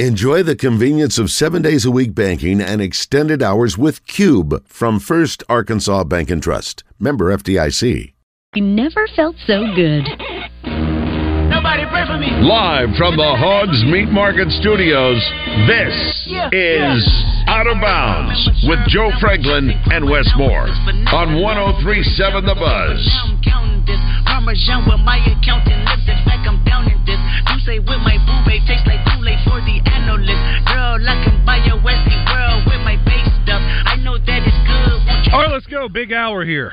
Enjoy the convenience of seven days a week banking and extended hours with Cube from First Arkansas Bank and Trust. Member FDIC. You never felt so good. Nobody pray for me. Live from the Hogs Meat Market Studios, this is Out of Bounds with Joe Franklin and Wes Moore on 1037 The Buzz. Counting Parmesan with my accountant lips. In fact, I'm down in this. You say with my boo tastes like Kool-Aid for the analyst. Girl, I can buy a Westie world with my base stuff. I know that it's good. All right, let's go. Big hour here.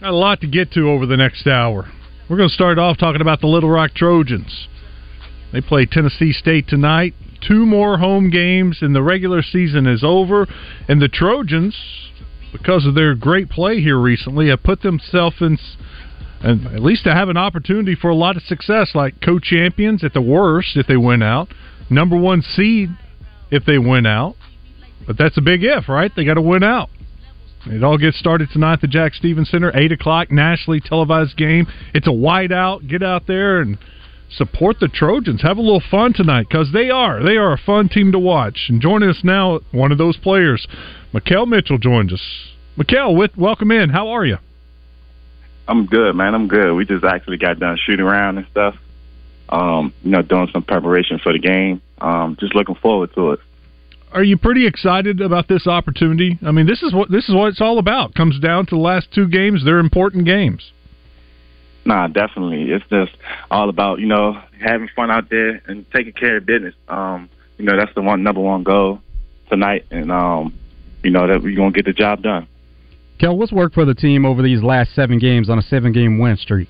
Got a lot to get to over the next hour. We're going to start off talking about the Little Rock Trojans. They play Tennessee State tonight. Two more home games, and the regular season is over. And the Trojans, because of their great play here recently, have put themselves in, and at least to have an opportunity for a lot of success, like co-champions at the worst if they win out, number one seed if they win out. But that's a big if, right? They got to win out. It all gets started tonight at the Jack Stevens Center, eight o'clock, nationally televised game. It's a wide out. Get out there and support the Trojans. Have a little fun tonight because they are. They are a fun team to watch. And joining us now, one of those players, Makhel Mitchell joins us. Makhel, with welcome in. How are you? I'm good, man. I'm good. We just actually got done shooting around and stuff. Um, you know, doing some preparation for the game. Um, just looking forward to it. Are you pretty excited about this opportunity? I mean, this is what this is what it's all about. Comes down to the last two games. They're important games. Nah, definitely. It's just all about you know having fun out there and taking care of business. Um, you know, that's the one number one goal tonight, and um, you know that we're gonna get the job done. Kel, what's worked for the team over these last seven games on a seven game win streak?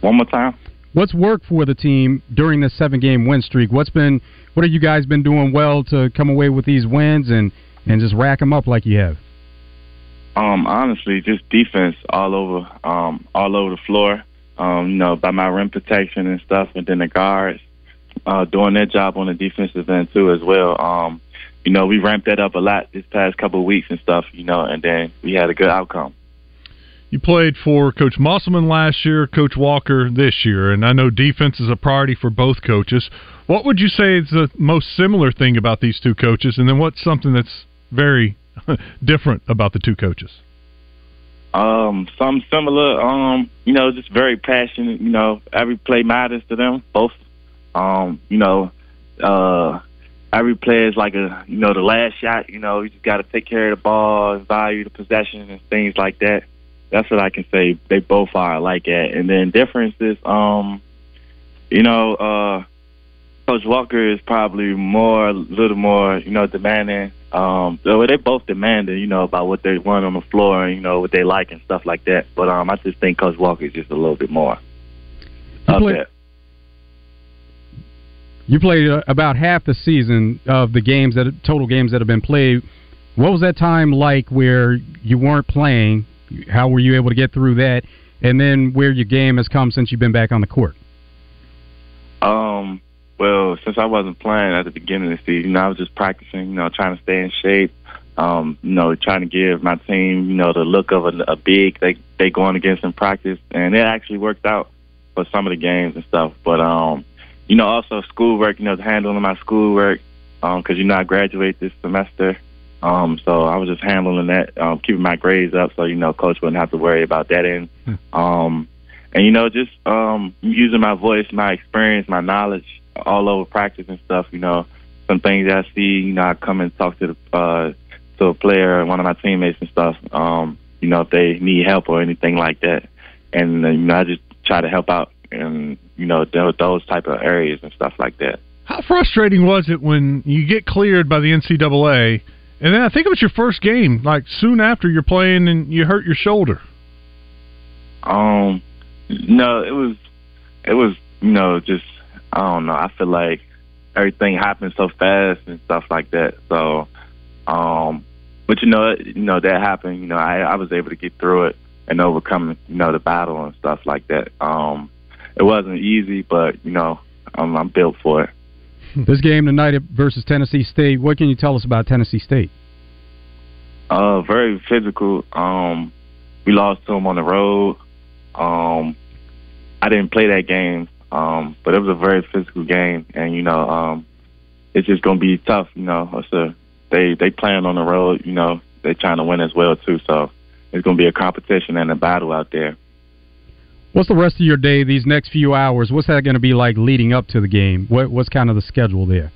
One more time. What's worked for the team during this seven game win streak? What's been what have you guys been doing well to come away with these wins and and just rack them up like you have? Um, honestly, just defense all over, um, all over the floor. Um, you know, by my rim protection and stuff, and then the guards uh, doing their job on the defensive end too as well. Um, you know, we ramped that up a lot this past couple of weeks and stuff. You know, and then we had a good outcome. You played for Coach Musselman last year, Coach Walker this year, and I know defense is a priority for both coaches. What would you say is the most similar thing about these two coaches, and then what's something that's very different about the two coaches? Um, some similar. Um, you know, just very passionate. You know, every play matters to them both. Um, you know, uh, every play is like a you know the last shot. You know, you just got to take care of the ball value the possession and things like that. That's what I can say. They both are like that. And then differences. um, you know, uh, Coach Walker is probably more, a little more, you know, demanding. Um, so they both demanding, you know, about what they want on the floor and you know what they like and stuff like that. But um, I just think Coach Walker is just a little bit more up play-. You played uh, about half the season of the games that total games that have been played. What was that time like where you weren't playing? How were you able to get through that? And then where your game has come since you've been back on the court? Um, well, since I wasn't playing at the beginning of the season, you know, I was just practicing, you know, trying to stay in shape. Um, you know, trying to give my team, you know, the look of a, a big they they going against in practice, and it actually worked out for some of the games and stuff. But um, you know, also schoolwork, you know, handling my schoolwork, um, because you know I graduate this semester. Um, so I was just handling that, um, keeping my grades up, so you know, coach wouldn't have to worry about that end. Um, and you know, just um, using my voice, my experience, my knowledge all over practice and stuff. You know, some things that I see, you know, I come and talk to the uh, to a player, one of my teammates and stuff. Um, you know, if they need help or anything like that, and uh, you know, I just try to help out and you know those, those type of areas and stuff like that. How frustrating was it when you get cleared by the NCAA, and then I think it was your first game, like soon after you're playing and you hurt your shoulder? Um, no, it was, it was, you know, just I don't know. I feel like everything happens so fast and stuff like that. So, um, but you know, you know that happened. You know, I I was able to get through it and overcome, you know, the battle and stuff like that. Um, it wasn't easy, but you know, I'm, I'm built for it. This game tonight versus Tennessee State. What can you tell us about Tennessee State? Uh, very physical. Um, we lost to them on the road. Um, I didn't play that game Um, but it was a very physical game, and you know, um, it's just gonna be tough. You know, it's a, they they playing on the road. You know, they trying to win as well too. So it's gonna be a competition and a battle out there. What's the rest of your day? These next few hours, what's that going to be like leading up to the game? What, what's kind of the schedule there?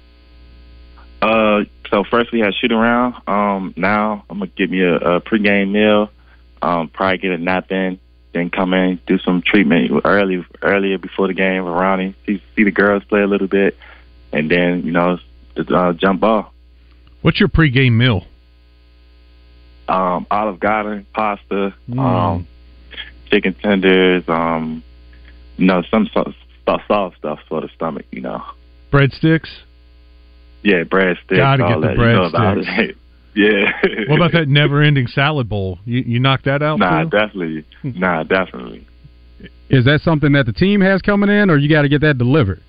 Uh, so first we had shoot around. Um, now I'm gonna get me a, a pregame meal. Um, probably get a nap in, then come in, do some treatment early, earlier before the game with Ronnie. See, see the girls play a little bit, and then you know, uh, jump ball. What's your pregame meal? Um, Olive Garden, pasta, Mm. um, chicken tenders, um, you know, some soft, soft stuff for the stomach. You know, Breadsticks. yeah, breadsticks. Gotta get the that, you know breadsticks. Yeah. What about that never-ending salad bowl? You you knock that out? Nah, too? definitely. Nah, definitely. Is that something that the team has coming in, or you got to get that delivered?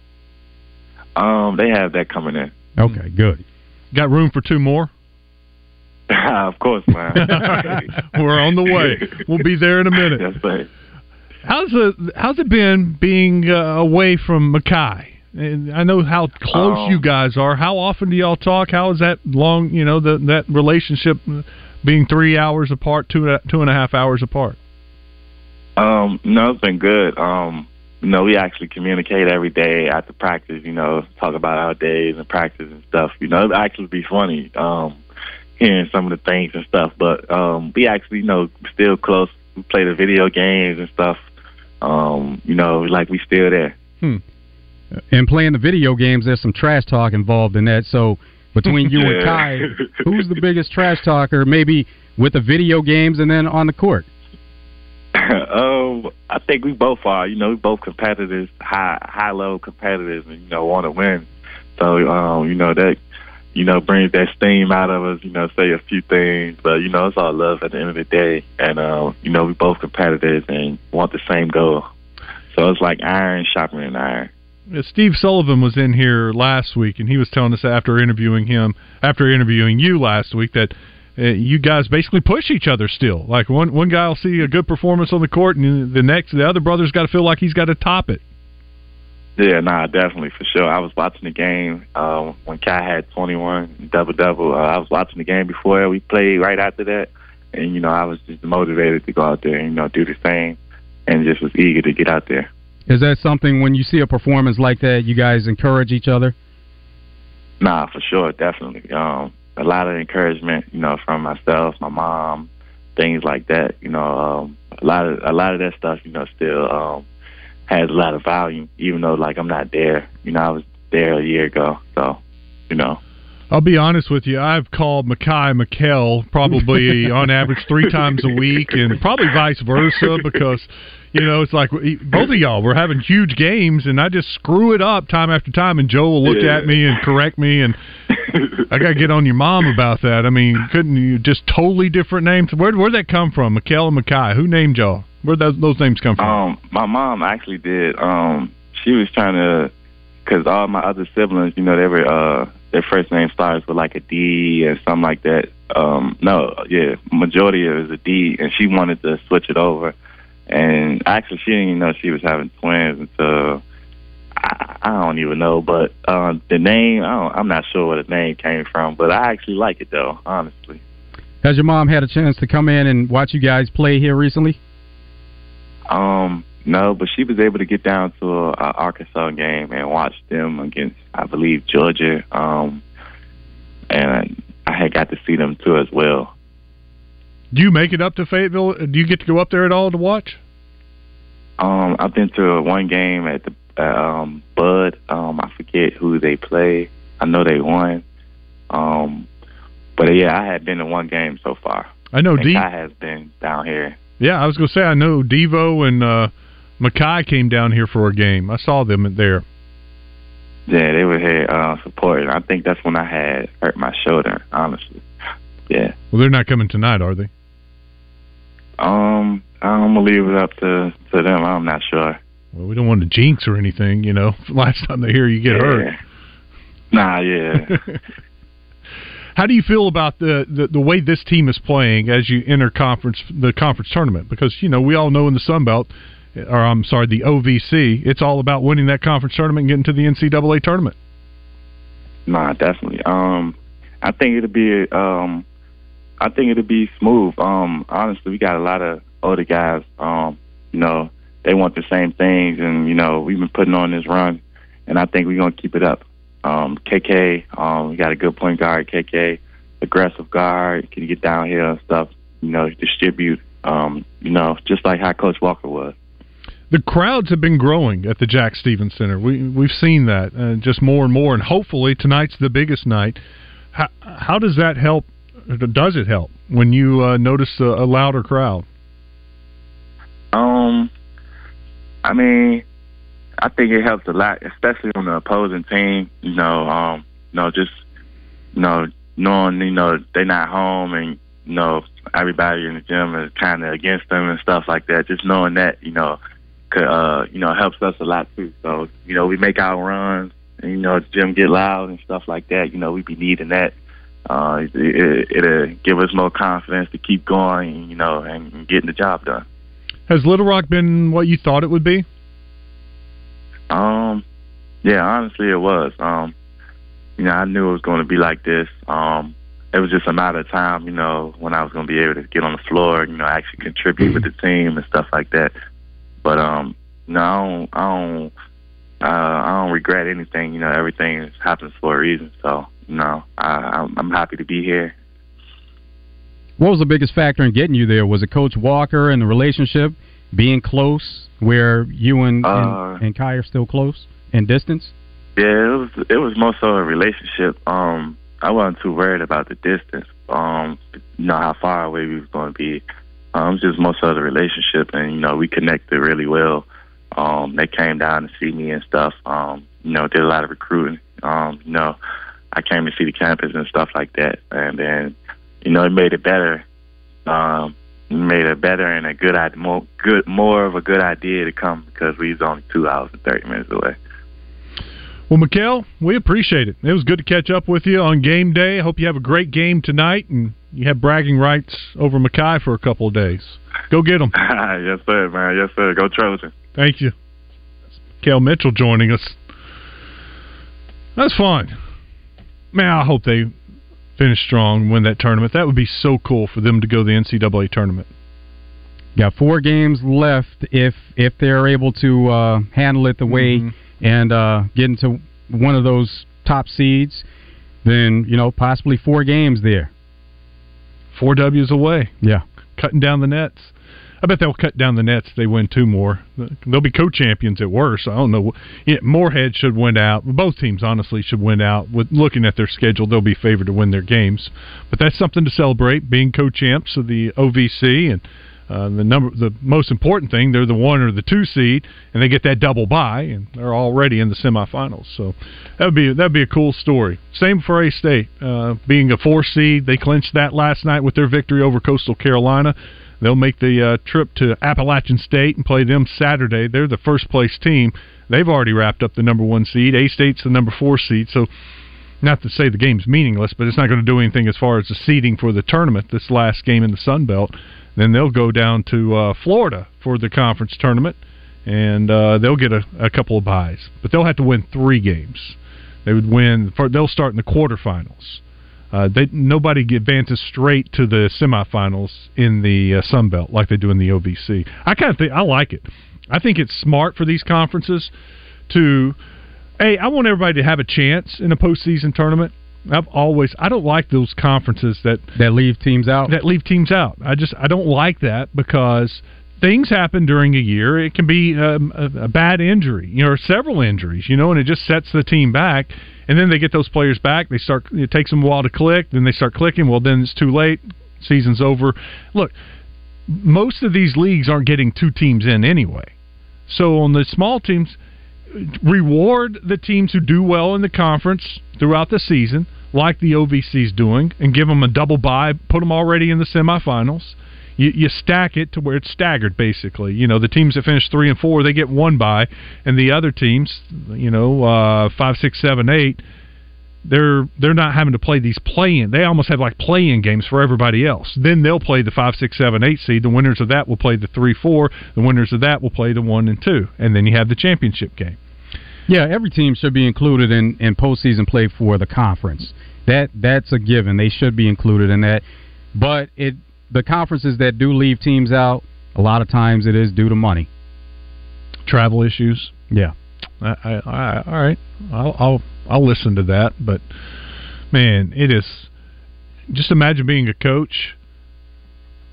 Um, they have that coming in. Okay, good. Got room for two more? of course, man. We're on the way. We'll be there in a minute. That's right. How's it How's it been being uh, away from Makhi? And I know how close Um, you guys are. How often do y'all talk? How is that long? You know, the, that relationship being three hours apart, two two and a half hours apart. Um, no, it's been good. Um, you know, we actually communicate every day after practice. You know, talk about our days and practice and stuff. You know, it actually be funny. Um, hearing some of the things and stuff. But um, we actually, you know, still close. We play the video games and stuff. Um, you know, like we still there. And playing the video games, there's some trash talk involved in that. So between you and Ty, who's the biggest trash talker? Maybe with the video games and then on the court. um, I think we both are. You know, we both competitive, high high level competitive, and you know want to win. So um, you know that you know brings that steam out of us. You know, say a few things, but you know it's all love at the end of the day. And um, you know we both competitive and want the same goal. So it's like iron sharpening iron. Uh, Steve Sullivan was in here last week, and he was telling us after interviewing him, after interviewing you last week, that uh, you guys basically push each other still. Like one one guy will see a good performance on the court, and the next, the other brother's got to feel like he's got to top it. Yeah, nah, definitely for sure. I was watching the game um, when Kai had 21 double double. Uh, I was watching the game before we played right after that, and you know I was just motivated to go out there and you know do the same, and just was eager to get out there. Is that something when you see a performance like that, you guys encourage each other? Nah, for sure, definitely. Um, a lot of encouragement, you know, from myself, my mom, things like that. You know, um, a lot of a lot of that stuff, you know, still um, has a lot of value, even though like I'm not there. You know, I was there a year ago, so you know. I'll be honest with you. I've called Makhi Makhel probably on average three times a week, and probably vice versa because you know it's like both of y'all we're having huge games, and I just screw it up time after time, and Joe will look Yeah. at me and correct me, and I got to get on your mom about that. I mean, couldn't you just totally different names? Where where'd that come from? Makhel and Makhi. Who named y'all? Where'd those, those names come from? Um, my mom actually did. Um, she was trying to, cause all my other siblings, you know, they were uh, their first name starts with like a D and something like that. Um, no, yeah, majority of it is a D, and she wanted to switch it over. And actually, she didn't even know she was having twins until I, I don't even know. But uh, the name, I don't, I'm not sure where the name came from, but I actually like it though, honestly. Has your mom had a chance to come in and watch you guys play here recently? Um, no, but she was able to get down to a, a Arkansas game and watch them against, I believe, Georgia. Um, and I had got to see them too as well. Do you make it up to Fayetteville? Do you get to go up there at all to watch? Um, I've been to one game at the um, Bud. Um, I forget who they play. I know they won. Um, but yeah, I had been to one game so far. I know And D. Has been down here. Yeah, I was gonna say I know Devo and uh Makhi came down here for a game. I saw them there. Yeah, they were here uh, supporting. I think that's when I had hurt my shoulder. Honestly, yeah. Well, they're not coming tonight, are they? Um, I'm gonna leave it up to to them. I'm not sure. Well, we don't want to jinx or anything, you know. Last time they hear you get yeah. hurt. Nah, yeah. How do you feel about the, the the way this team is playing as you enter conference the conference tournament? Because you know we all know in the Sun Belt, or I'm sorry, the OVC. It's all about winning that conference tournament and getting to the NCAA tournament. Nah, definitely. Um, I think it'll be um, I think it'll be smooth. Um, honestly, we got a lot of older guys. Um, you know, they want the same things, and you know, we've been putting on this run, and I think we're gonna keep it up. Um, KK, um, we got a good point guard. KK, aggressive guard, can get downhill and stuff. You know, distribute. Um, you know, just like how Coach Walker was. The crowds have been growing at the Jack Stevens Center. We we've seen that uh, just more and more, and hopefully tonight's the biggest night. How, how does that help? Does it help when you uh, notice a, a louder crowd? Um, I mean, I think it helps a lot, especially on the opposing team. You know, um, you know, just you know, knowing you know they're not home and you know everybody in the gym is kind of against them and stuff like that. Just knowing that, you know, could, uh, you know, helps us a lot too. So you know, we make our runs, and you know, the gym get loud and stuff like that. You know, we be needing that. Uh, it, it, it'll give us more confidence to keep going, you know, and getting the job done. Has Little Rock been what you thought it would be? Um, yeah, honestly, it was. Um, you know, I knew it was going to be like this. Um, it was just a matter of time, you know, when I was going to be able to get on the floor, you know, actually contribute with the team and stuff like that. But um, no, I don't, I don't, uh, I don't regret anything. You know, everything happens for a reason. So, you know, I, I'm, I'm happy to be here. What was the biggest factor in getting you there? Was it Coach Walker and the relationship being close, where you and Uh, and, and Kai are still close in distance? Yeah, it was it was more so a relationship. Um, I wasn't too worried about the distance. Um, you know how far away we was going to be. Um, it was just more so the relationship, and you know we connected really well. Um, they came down to see me and stuff. Um, you know, did a lot of recruiting. Um, you know, I came to see the campus and stuff like that, and then you know it made it better. Um, it made it better and a good idea, more good, more of a good idea to come because we was only two hours and thirty minutes away. Well, Makhel, we appreciate it. It was good to catch up with you on game day. I hope you have a great game tonight and you have bragging rights over Makhi for a couple of days. Go get them. yes, sir, man. Yes, sir. Go Trojan. Thank you. Kel Mitchell joining us. That's fun. Man, I hope they finish strong, win that tournament. That would be so cool for them to go to the NCAA tournament. Got four games left if if they're able to uh, handle it the way Mm-hmm. and uh, get into one of those top seeds, then you know possibly four games there. Four W's away. Yeah. Cutting down the nets. I bet they'll cut down the nets if they win two more. They'll be co-champions at worst. I don't know. Yeah, Morehead should win out. Both teams, honestly, should win out. With looking at their schedule, they'll be favored to win their games. But that's something to celebrate, being co-champs of the OVC and uh, the number. The most important thing, they're the one or the two seed, and they get that double bye, and they're already in the semifinals. So that would be that'd be a cool story. Same for A State, uh, being a four seed. They clinched that last night with their victory over Coastal Carolina. They'll make the uh, trip to Appalachian State and play them Saturday. They're the first place team. They've already wrapped up the number one seed. A State's the number four seed. So, not to say the game's meaningless, but it's not going to do anything as far as the seeding for the tournament. This last game in the Sun Belt. Then they'll go down to uh, Florida for the conference tournament, and uh, they'll get a, a couple of byes. But they'll have to win three games. They would win. They'll start in the quarterfinals. Uh, they nobody advances straight to the semifinals in the uh, Sun Belt like they do in the OVC. I kind of think I like it. I think it's smart for these conferences to. Hey, I want everybody to have a chance in a postseason tournament. I've always I don't like those conferences that that leave teams out. That leave teams out. I just I don't like that because things happen during a year. It can be um, a, a bad injury, you know, or several injuries, you know, and it just sets the team back. And then they get those players back. They start. It takes them a while to click. Then they start clicking. Well, then it's too late. Season's over. Look, most of these leagues aren't getting two teams in anyway. So on the small teams, reward the teams who do well in the conference throughout the season, like the OVC's doing, and give them a double bye. Put them already in the semifinals. You, you stack it to where it's staggered, basically. You know, the teams that finish three and four, they get one bye, and the other teams, you know, uh, five, six, seven, eight, they're they're not having to play these play-in. They almost have like play-in games for everybody else. Then they'll play the five, six, seven, eight seed. The winners of that will play the three, four. The winners of that will play the one and two, and then you have the championship game. Yeah, every team should be included in, in postseason play for the conference. That that's a given. They should be included in that. But it the conferences that do leave teams out, a lot of times it is due to money. Travel issues. Yeah. I, I, I, all right, I'll, I'll I'll listen to that. But man, it is. Just imagine being a coach.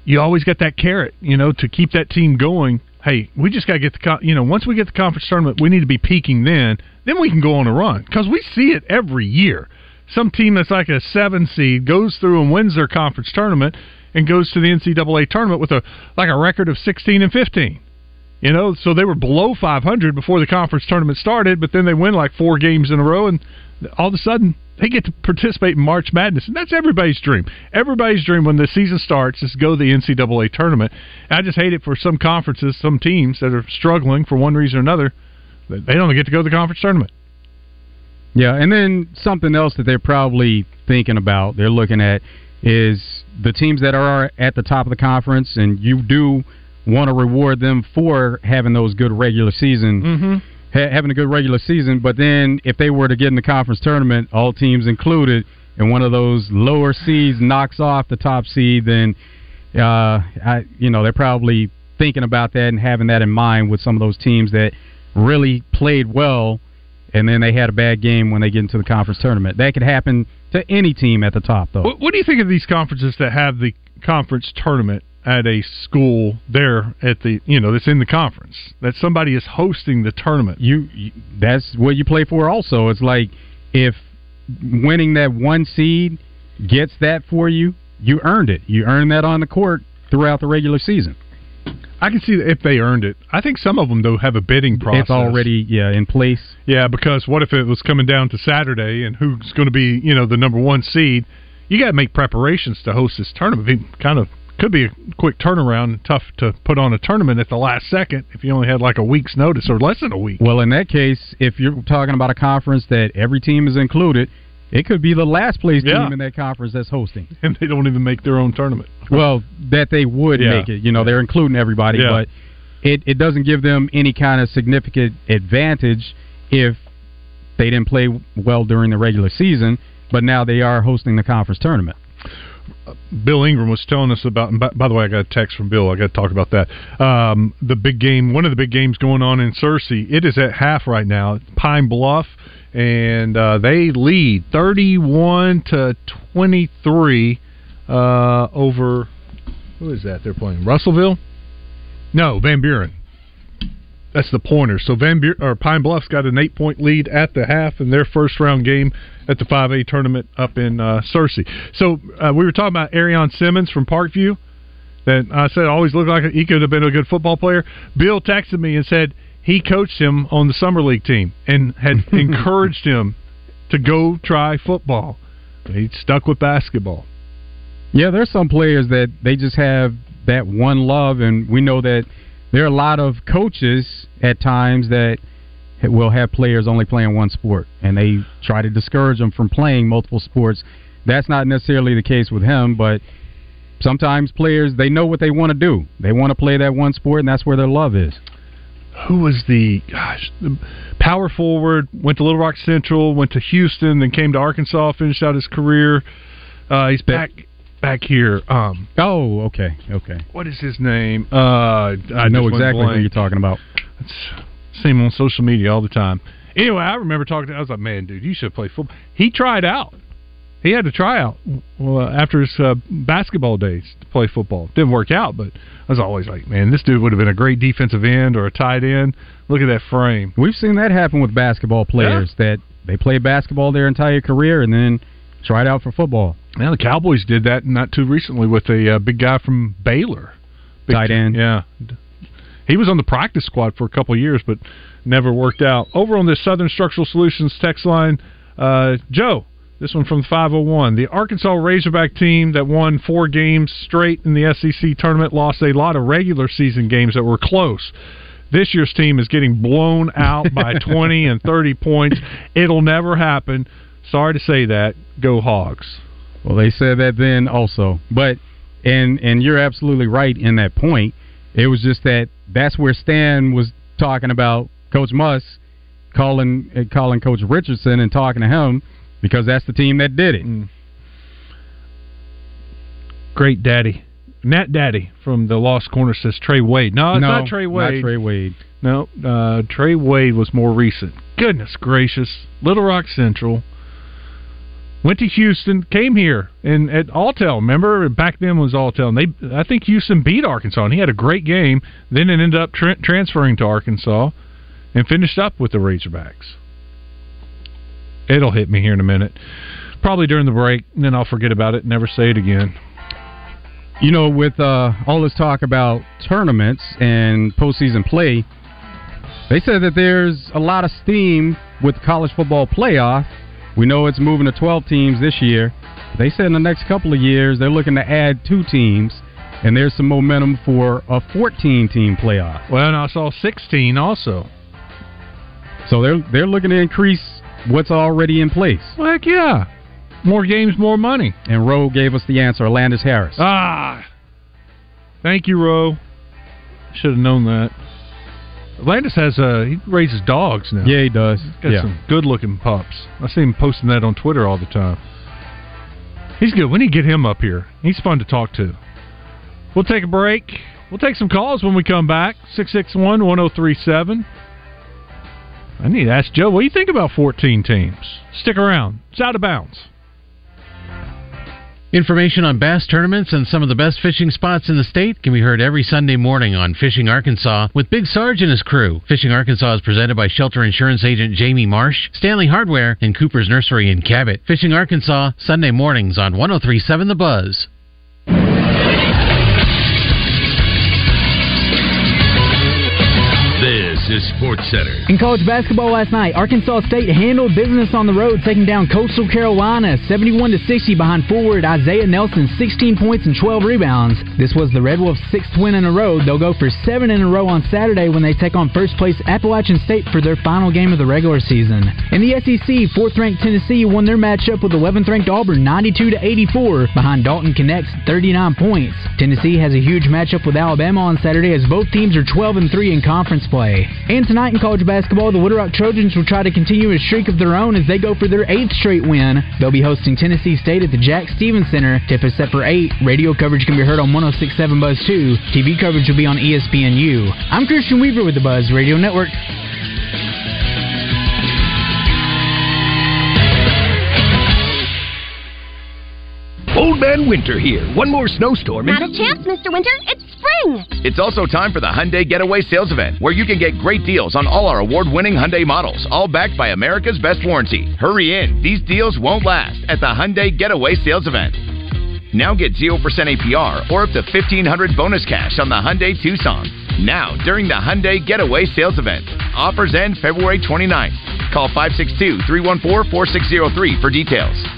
You always got that carrot, you know, to keep that team going. Hey, we just got to get the, you know, once we get the conference tournament, we need to be peaking. Then, then we can go on a run because we see it every year. Some team that's like a seven seed goes through and wins their conference tournament and goes to the NCAA tournament with a like a record of sixteen and fifteen. You know, so they were below 500 before the conference tournament started, but then they win like four games in a row, and all of a sudden they get to participate in March Madness, and that's everybody's dream. Everybody's dream when the season starts is to go to the NCAA tournament. And I just hate it for some conferences, some teams that are struggling for one reason or another. that They don't get to go to the conference tournament. Yeah, and then something else that they're probably thinking about, they're looking at, is the teams that are at the top of the conference, and you do want to reward them for having those good regular season, mm-hmm. ha- having a good regular season. But then, if they were to get in the conference tournament, all teams included, and one of those lower seeds knocks off the top seed, then uh, I, you know they're probably thinking about that and having that in mind with some of those teams that really played well, and then they had a bad game when they get into the conference tournament. That could happen to any team at the top, though. What, what do you think of these conferences that have the conference tournament at a school there at the you know that's in the conference that somebody is hosting the tournament? You, you that's what you play for. Also, it's like if winning that one seed gets that for you, you earned it. You earned that on the court throughout the regular season. I can see that if they earned it. I think some of them though have a bidding process. It's already yeah in place. Yeah, because what if it was coming down to Saturday and who's going to be you know the number one seed? You got to make preparations to host this tournament. It kind of could be a quick turnaround. Tough to put on a tournament at the last second if you only had like a week's notice or less than a week. Well, in that case, if you're talking about a conference that every team is included, it could be the last place Yeah. team in that conference that's hosting. and they don't even make their own tournament. Well, that they would Yeah. make it. You know, they're including everybody, Yeah. but it, it doesn't give them any kind of significant advantage if they didn't play well during the regular season, but now they are hosting the conference tournament. Bill Ingram was telling us about. And by, by the way, I got a text from Bill. I got to talk about that. Um, the big game, one of the big games going on in Searcy. It is at half right now. Pine Bluff, and uh, they lead thirty-one to twenty-three uh, over. Who is that? They're playing Russellville. No, Van Buren. That's the pointer. So Van Buren, or Pine Bluff's got an eight-point lead at the half in their first-round game at the 5A tournament up in uh, Searcy. So uh, we were talking about Arion Simmons from Parkview. That I said always looked like he could have been a good football player. Bill texted me and said he coached him on the summer league team and had encouraged him to go try football. He stuck with basketball. Yeah, there's some players that they just have that one love, and we know that there are a lot of coaches at times that will have players only playing one sport, and they try to discourage them from playing multiple sports. That's not necessarily the case with him, but sometimes players they know what they want to do. They want to play that one sport, and that's where their love is. who was the gosh the power forward went to Little Rock Central went to Houston then came to Arkansas finished out his career uh, he's back back here um Oh, okay, okay. what is his name? Uh I, I know exactly who you're talking about. see him on social media all the time. Anyway I remember talking to I was like man dude you should play football. He tried out. He had to try out well, after his uh, basketball days to play football. Didn't work out but I was always like man this dude would have been a great defensive end or a tight end. Look at that frame. We've seen that happen with basketball players that they play basketball their entire career and then tried out for football. Now the Cowboys did that not too recently with a uh, big guy from Baylor, big Tight end. Yeah, he was on the practice squad for a couple of years, but never worked out. Over on the Southern Structural Solutions text line, uh, Joe. This one from 501. The Arkansas Razorback team that won four games straight in the SEC tournament lost a lot of regular season games that were close. This year's team is getting blown out by 20 and 30 points. It'll never happen. Sorry to say that. Go Hogs. Well, they said that then also, but and and you're absolutely right in that point. It was just that that's where Stan was talking about Coach Muss calling uh, calling Coach Richardson and talking to him because that's the team that did it. Mm. Great daddy. Nat Daddy from the Lost Corner says Trey Wade. No, it's no, not Trey Wade. Not Trey Wade. No, uh, Trey Wade was more recent. Goodness gracious. Little Rock Central. Went to Houston, came here and at Alltel. Remember, back then was Alltel. And they, I think Houston beat Arkansas, and he had a great game. Then it ended up tra- transferring to Arkansas and finished up with the Razorbacks. It'll hit me here in a minute, probably during the break, and then I'll forget about it, and never say it again. You know, with uh, all this talk about tournaments and postseason play, they said that there's a lot of steam with college football playoff. We know it's moving to 12 teams this year. They said in the next couple of years they're looking to add two teams, and there's some momentum for a 14 team playoff. Well, and I saw 16 also. So they're they're looking to increase what's already in place. Well, heck yeah. More games, more money. And Rowe gave us the answer, Landis Harris. Ah. Thank you, Rowe. Should have known that. Landis has uh he raises dogs now. Yeah, he does. He's got yeah. some good looking pups. I see him posting that on Twitter all the time. He's good. We need to get him up here. He's fun to talk to. We'll take a break. We'll take some calls when we come back. 661 1037. I need to ask Joe, what do you think about 14 teams? Stick around. It's out of bounds. Information on bass tournaments and some of the best fishing spots in the state can be heard every Sunday morning on Fishing Arkansas with Big Sarge and his crew. Fishing Arkansas is presented by Shelter Insurance Agent Jamie Marsh, Stanley Hardware, and Cooper's Nursery in Cabot. Fishing Arkansas, Sunday mornings on 1037 The Buzz. Is Sports Center. In college basketball last night, Arkansas State handled business on the road, taking down Coastal Carolina 71 to 60 behind forward Isaiah Nelson, 16 points and 12 rebounds. This was the Red Wolves' sixth win in a row. They'll go for seven in a row on Saturday when they take on first place Appalachian State for their final game of the regular season. In the SEC, fourth-ranked Tennessee won their matchup with 11th-ranked Auburn 92 to 84 behind Dalton Knecht's 39 points. Tennessee has a huge matchup with Alabama on Saturday as both teams are 12 and 3 in conference play. And tonight in college basketball, the Little Rock Trojans will try to continue a streak of their own as they go for their eighth straight win. They'll be hosting Tennessee State at the Jack Stevens Center. Tip is set for 8. Radio coverage can be heard on 1067 Buzz 2. TV coverage will be on ESPNU. I'm Christian Weaver with the Buzz Radio Network. Old Man Winter here. One more snowstorm. and- Not a chance, Mr. Winter. It's spring. It's also time for the Hyundai Getaway Sales Event, where you can get great deals on all our award-winning Hyundai models, all backed by America's best warranty. Hurry in; these deals won't last at the Hyundai Getaway Sales Event. Now get 0% APR or up to 1500 bonus cash on the Hyundai Tucson. Now, during the Hyundai Getaway Sales Event. Offers end February 29th. Call 562-314-4603 for details.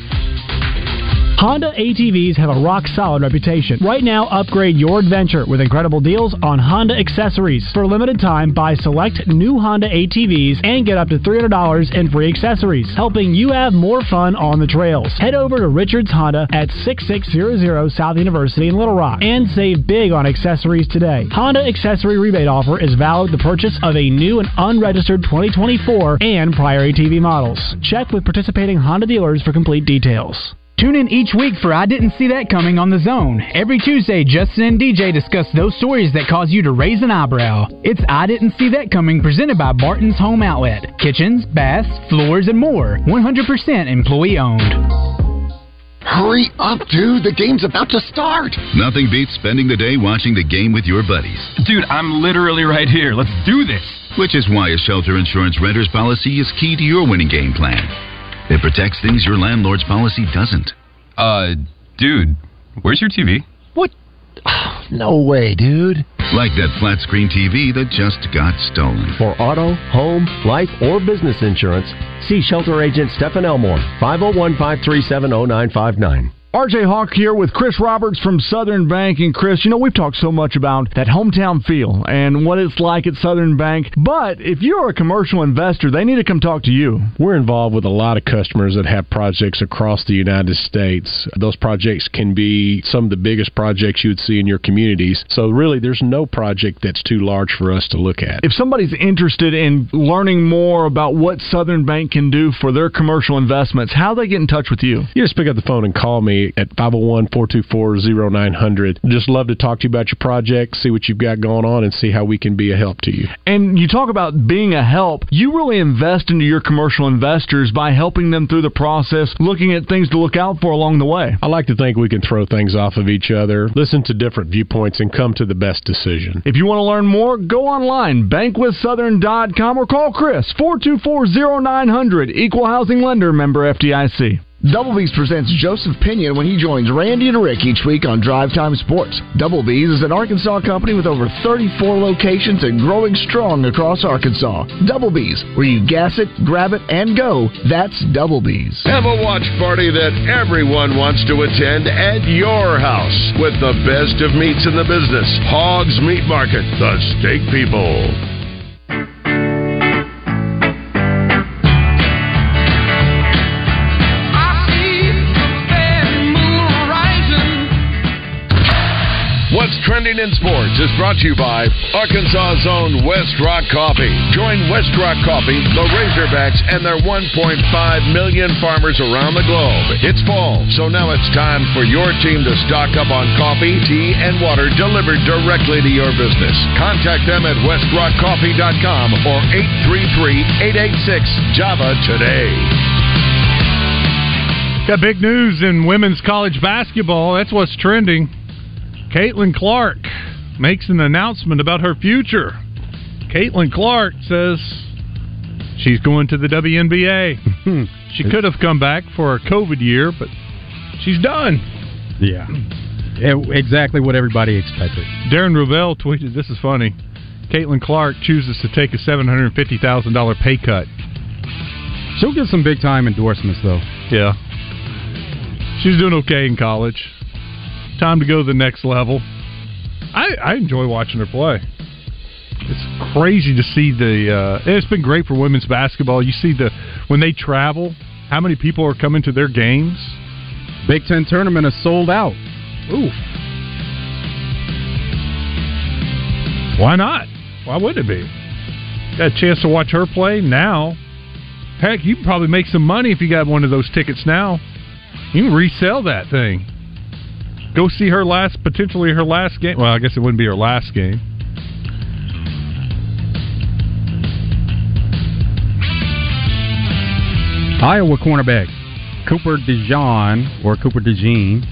Honda ATVs have a rock solid reputation. Right now, upgrade your adventure with incredible deals on Honda accessories. For a limited time, buy select new Honda ATVs and get up to $300 in free accessories, helping you have more fun on the trails. Head over to Richards Honda at 6600 South University in Little Rock and save big on accessories today. Honda accessory rebate offer is valid the purchase of a new and unregistered 2024 and prior ATV models. Check with participating Honda dealers for complete details. Tune in each week for I Didn't See That Coming on The Zone. Every Tuesday, Justin and DJ discuss those stories that cause you to raise an eyebrow. It's I Didn't See That Coming presented by Barton's Home Outlet. Kitchens, baths, floors, and more. 100% employee owned. Hurry up, dude. The game's about to start. Nothing beats spending the day watching the game with your buddies. Dude, I'm literally right here. Let's do this. Which is why a shelter insurance renter's policy is key to your winning game plan. It protects things your landlord's policy doesn't. Uh, dude, where's your TV? What? No way, dude. Like that flat screen TV that just got stolen. For auto, home, life, or business insurance, see shelter agent Stephen Elmore, 501 537 0959. RJ Hawk here with Chris Roberts from Southern Bank. And Chris, you know, we've talked so much about that hometown feel and what it's like at Southern Bank. But if you're a commercial investor, they need to come talk to you. We're involved with a lot of customers that have projects across the United States. Those projects can be some of the biggest projects you would see in your communities. So, really, there's no project that's too large for us to look at. If somebody's interested in learning more about what Southern Bank can do for their commercial investments, how do they get in touch with you? You just pick up the phone and call me at 501 424 0900. Just love to talk to you about your project, see what you've got going on, and see how we can be a help to you. And you talk about being a help. You really invest into your commercial investors by helping them through the process, looking at things to look out for along the way. I like to think we can throw things off of each other, listen to different viewpoints, and come to the best decision. If you want to learn more, go online, bankwithsouthern.com, or call Chris, 424 0900, Equal Housing Lender, member FDIC. Double B's presents Joseph Pinion when he joins Randy and Rick each week on Drive Time Sports. Double B's is an Arkansas company with over 34 locations and growing strong across Arkansas. Double B's, where you gas it, grab it, and go. That's Double B's. Have a watch party that everyone wants to attend at your house with the best of meats in the business. Hogs Meat Market, the steak people. Trending in sports is brought to you by Arkansas' own West Rock Coffee. Join West Rock Coffee, the Razorbacks, and their 1.5 million farmers around the globe. It's fall, so now it's time for your team to stock up on coffee, tea, and water delivered directly to your business. Contact them at westrockcoffee.com or 833-886-JAVA today. Got big news in women's college basketball. That's what's trending. Caitlin Clark makes an announcement about her future. Caitlin Clark says she's going to the WNBA. Hmm. she could have come back for a COVID year, but she's done. Yeah. Exactly what everybody expected. Darren Rovell tweeted, "This is funny. Caitlin Clark chooses to take a seven hundred fifty thousand dollar pay cut. She'll get some big time endorsements, though. Yeah, she's doing okay in college. Time to go to the next level. I, I enjoy watching her play. It's crazy to see the. Uh, it's been great for women's basketball. You see the when they travel, how many people are coming to their games. Big Ten tournament is sold out. Ooh. Why not? Why would it be? Got a chance to watch her play now. Heck, you can probably make some money if you got one of those tickets now. You can resell that thing. Go see her last, potentially her last game. Well, I guess it wouldn't be her last game. Iowa cornerback Cooper DeJean or Cooper DeJean,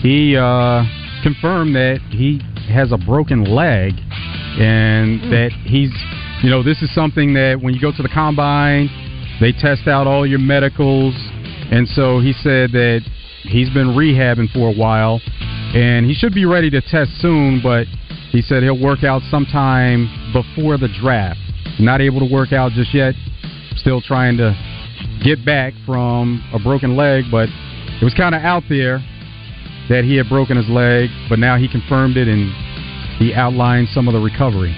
he uh, confirmed that he has a broken leg and that he's, you know, this is something that when you go to the combine, they test out all your medicals, and so he said that he's been rehabbing for a while, and he should be ready to test soon, but he said he'll work out sometime before the draft. Not able to work out just yet. Still trying to get back from a broken leg, but it was kind of out there that he had broken his leg, but now he confirmed it and he outlined some of the recovery.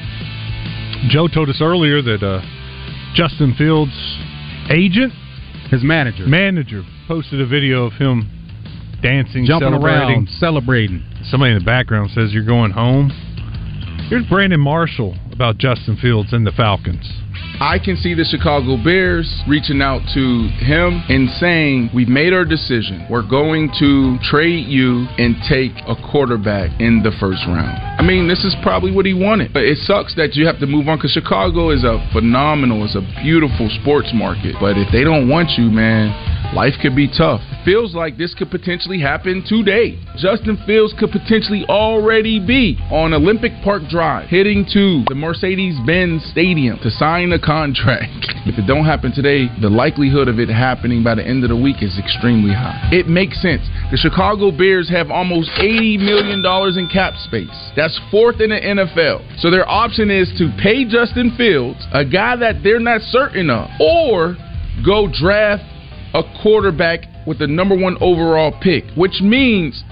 Joe told us earlier that uh, Justin Fields' agent, his manager, manager, posted a video of him dancing, jumping celebrating. around, celebrating. Somebody in the background says you're going home. Here's Brandon Marshall about Justin Fields and the Falcons. I can see the Chicago Bears reaching out to him and saying, We've made our decision. We're going to trade you and take a quarterback in the first round. I mean, this is probably what he wanted. But it sucks that you have to move on because Chicago is a phenomenal, it's a beautiful sports market. But if they don't want you, man, life could be tough. Feels like this could potentially happen today. Justin Fields could potentially already be on Olympic Park Drive, heading to the Mercedes Benz Stadium to sign a contract. If it don't happen today, the likelihood of it happening by the end of the week is extremely high. It makes sense. The Chicago Bears have almost $80 million in cap space. That's fourth in the NFL. So their option is to pay Justin Fields, a guy that they're not certain of, or go draft a quarterback with the number one overall pick, which means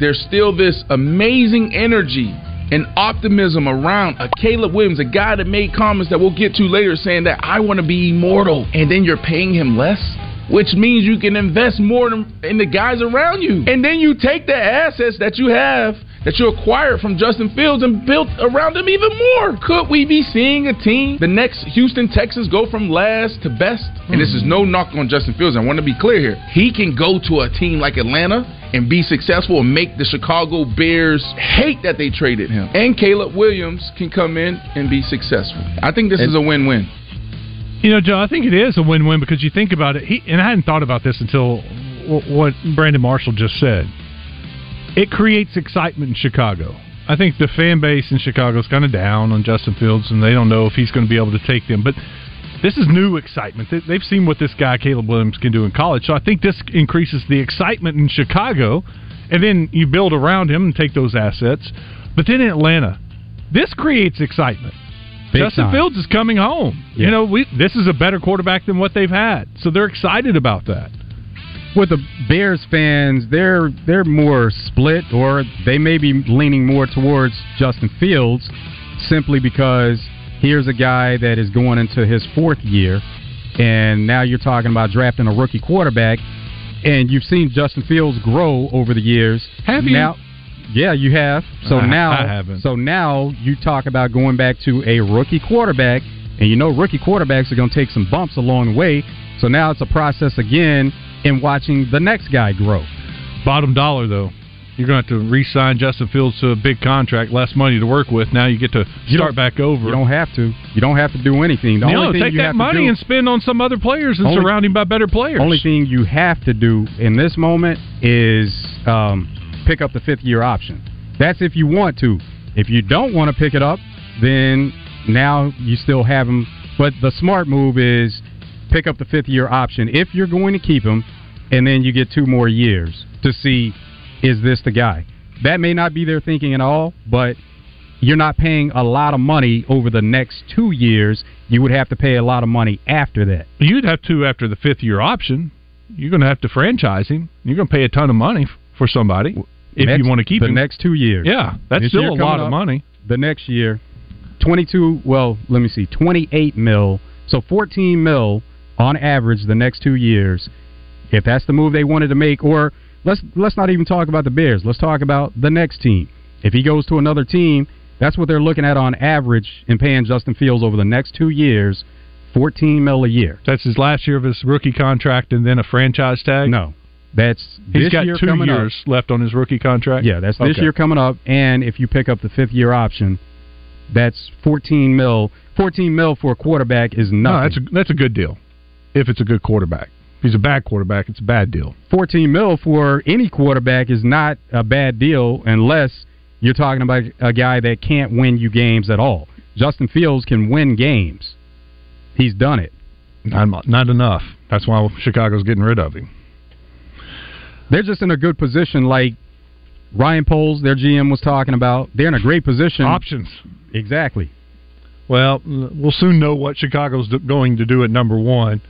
there's still this amazing energy and optimism around a Caleb Williams, a guy that made comments that we'll get to later saying that I want to be immortal, and then you're paying him less? Which means you can invest more in the guys around you. And then you take the assets that you have that you acquired from Justin Fields and built around him even more. Could we be seeing a team, the next Houston Texans, go from last to best? And this is no knock on Justin Fields. I want to be clear here. He can go to a team like Atlanta and be successful and make the Chicago Bears hate that they traded him. And Caleb Williams can come in and be successful. I think this is a win-win. You know, Joe, I think it is a win-win because you think about it. He and I hadn't thought about this until what Brandon Marshall just said. It creates excitement in Chicago. I think the fan base in Chicago is kind of down on Justin Fields, and they don't know if he's going to be able to take them. But this is new excitement. They- They've seen what this guy Caleb Williams can do in college, so I think this increases the excitement in Chicago. And then you build around him and take those assets. But then in Atlanta, this creates excitement. Big Justin time. Fields is coming home. Yeah. You know, we this is a better quarterback than what they've had, so they're excited about that. With the Bears fans, they're they're more split, or they may be leaning more towards Justin Fields, simply because here's a guy that is going into his fourth year, and now you're talking about drafting a rookie quarterback, and you've seen Justin Fields grow over the years. Have you? Now, yeah, you have. So I- now, I haven't. so now you talk about going back to a rookie quarterback, and you know rookie quarterbacks are going to take some bumps along the way. So now it's a process again in watching the next guy grow. Bottom dollar though, you're going to have to re-sign Justin Fields to a big contract, less money to work with. Now you get to start back over. You don't have to. You don't have to do anything. The no, only thing take you that have to money do, and spend on some other players and Only- surround him by better players. Only thing you have to do in this moment is um, pick up the fifth year option. That's if you want to. If you don't want to pick it up, then now you still have him. But the smart move is pick up the fifth year option if you're going to keep him, and then you get two more years to see is this the guy. That may not be their thinking at all, but you're not paying a lot of money over the next two years. You would have to pay a lot of money after that. You'd have to after the fifth year option. You're going to have to franchise him. You're going to pay a ton of money for somebody if Next- you want to keep the him. next two years. Yeah, that's This still a lot of money. The next year, twenty-two. Well, let me see, twenty-eight mil. So fourteen mil on average the next two years. If that's the move they wanted to make, or let's let's not even talk about the Bears. Let's talk about the next team. If he goes to another team, that's what they're looking at on average in paying Justin Fields over the next two years, fourteen mil a year. That's his last year of his rookie contract and then a franchise tag. No, that's He's this got year two coming up. years left on his rookie contract. Yeah, that's this Okay. year coming up, and if you pick up the fifth year option, that's fourteen mil. Fourteen mil for a quarterback is nothing. No, that's a, that's a good deal. If it's a good quarterback, if he's a bad quarterback, it's a bad deal. fourteen mil for any quarterback is not a bad deal unless you're talking about a guy that can't win you games at all. Justin Fields can win games. He's done it. Not, not enough. That's why Chicago's getting rid of him. They're just in a good position, like Ryan Poles, their GM, was talking about. They're in a great position. Options. Exactly. Well, we'll soon know what Chicago's going to do at number one.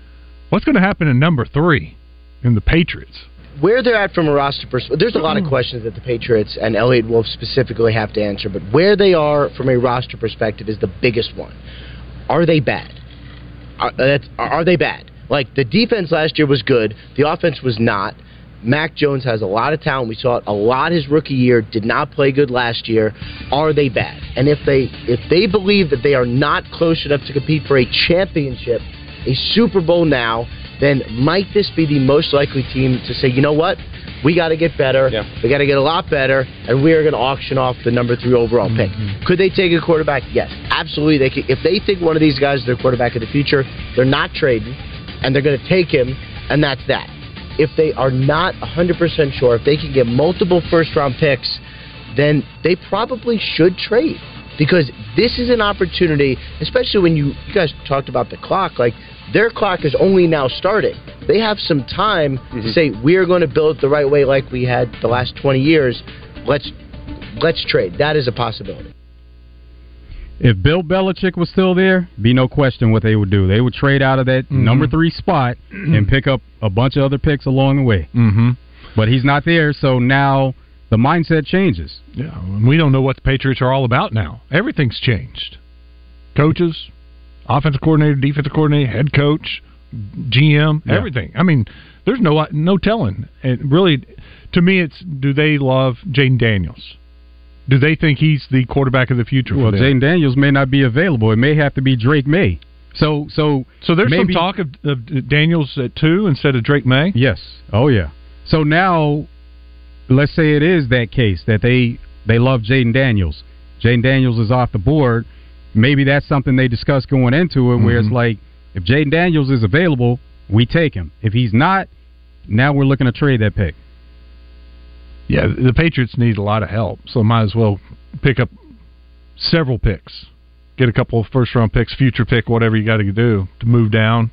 What's going to happen in number three in the Patriots? where they're at from a roster perspective, there's a lot of hmm. questions that the Patriots and Eliot Wolf specifically have to answer, but where they are from a roster perspective is the biggest one. Are they bad? Are, that's, are they bad? Like, the defense last year was good, the offense was not. Mac Jones has a lot of talent. We saw it a lot his rookie year. Did not play good last year. Are they bad? And if they if they believe that they are not close enough to compete for a championship, a Super Bowl now, then might this be the most likely team to say, you know what? We got to get better. We got to get a lot better, and we are going to auction off the number three overall pick. Mm-hmm. Could they take a quarterback? Yes, absolutely. They could, if they think one of these guys is their quarterback of the future, they're not trading, and they're going to take him, and that's that. If they are not 100% sure, if they can get multiple first round picks, then they probably should trade because this is an opportunity, especially when you, you guys talked about the clock. Like their clock is only now starting. They have some time to say we are going to build it the right way, like we had the last 20 years. Let's let's trade. That is a possibility. If Bill Belichick was still there, be no question what they would do. They would trade out of that Mhm. number three spot and pick up a bunch of other picks along the way. Mm-hmm. But he's not there, so now the mindset changes. Yeah, and we don't know what the Patriots are all about now. Everything's changed. Coaches, offensive coordinator, defensive coordinator, head coach, GM, Yeah. everything. I mean, there's no no telling. And really, to me, it's do they love Jayden Daniels? Do they think he's the quarterback of the future? Well? Jayden Daniels may not be available. It may have to be Drake Maye. So, so, So there's maybe, some talk of, of Daniels at two instead of Drake Maye. Yes. Oh yeah. So now, let's say it is that case that they they love Jayden Daniels. Jayden Daniels is off the board. Maybe that's something they discuss going into it, where it's Mhm. like, if Jayden Daniels is available, we take him. If he's not, now we're looking to trade that pick. Yeah, the Patriots need a lot of help, so might as well pick up several picks, get a couple of first round picks, future pick, whatever you got to do to move down,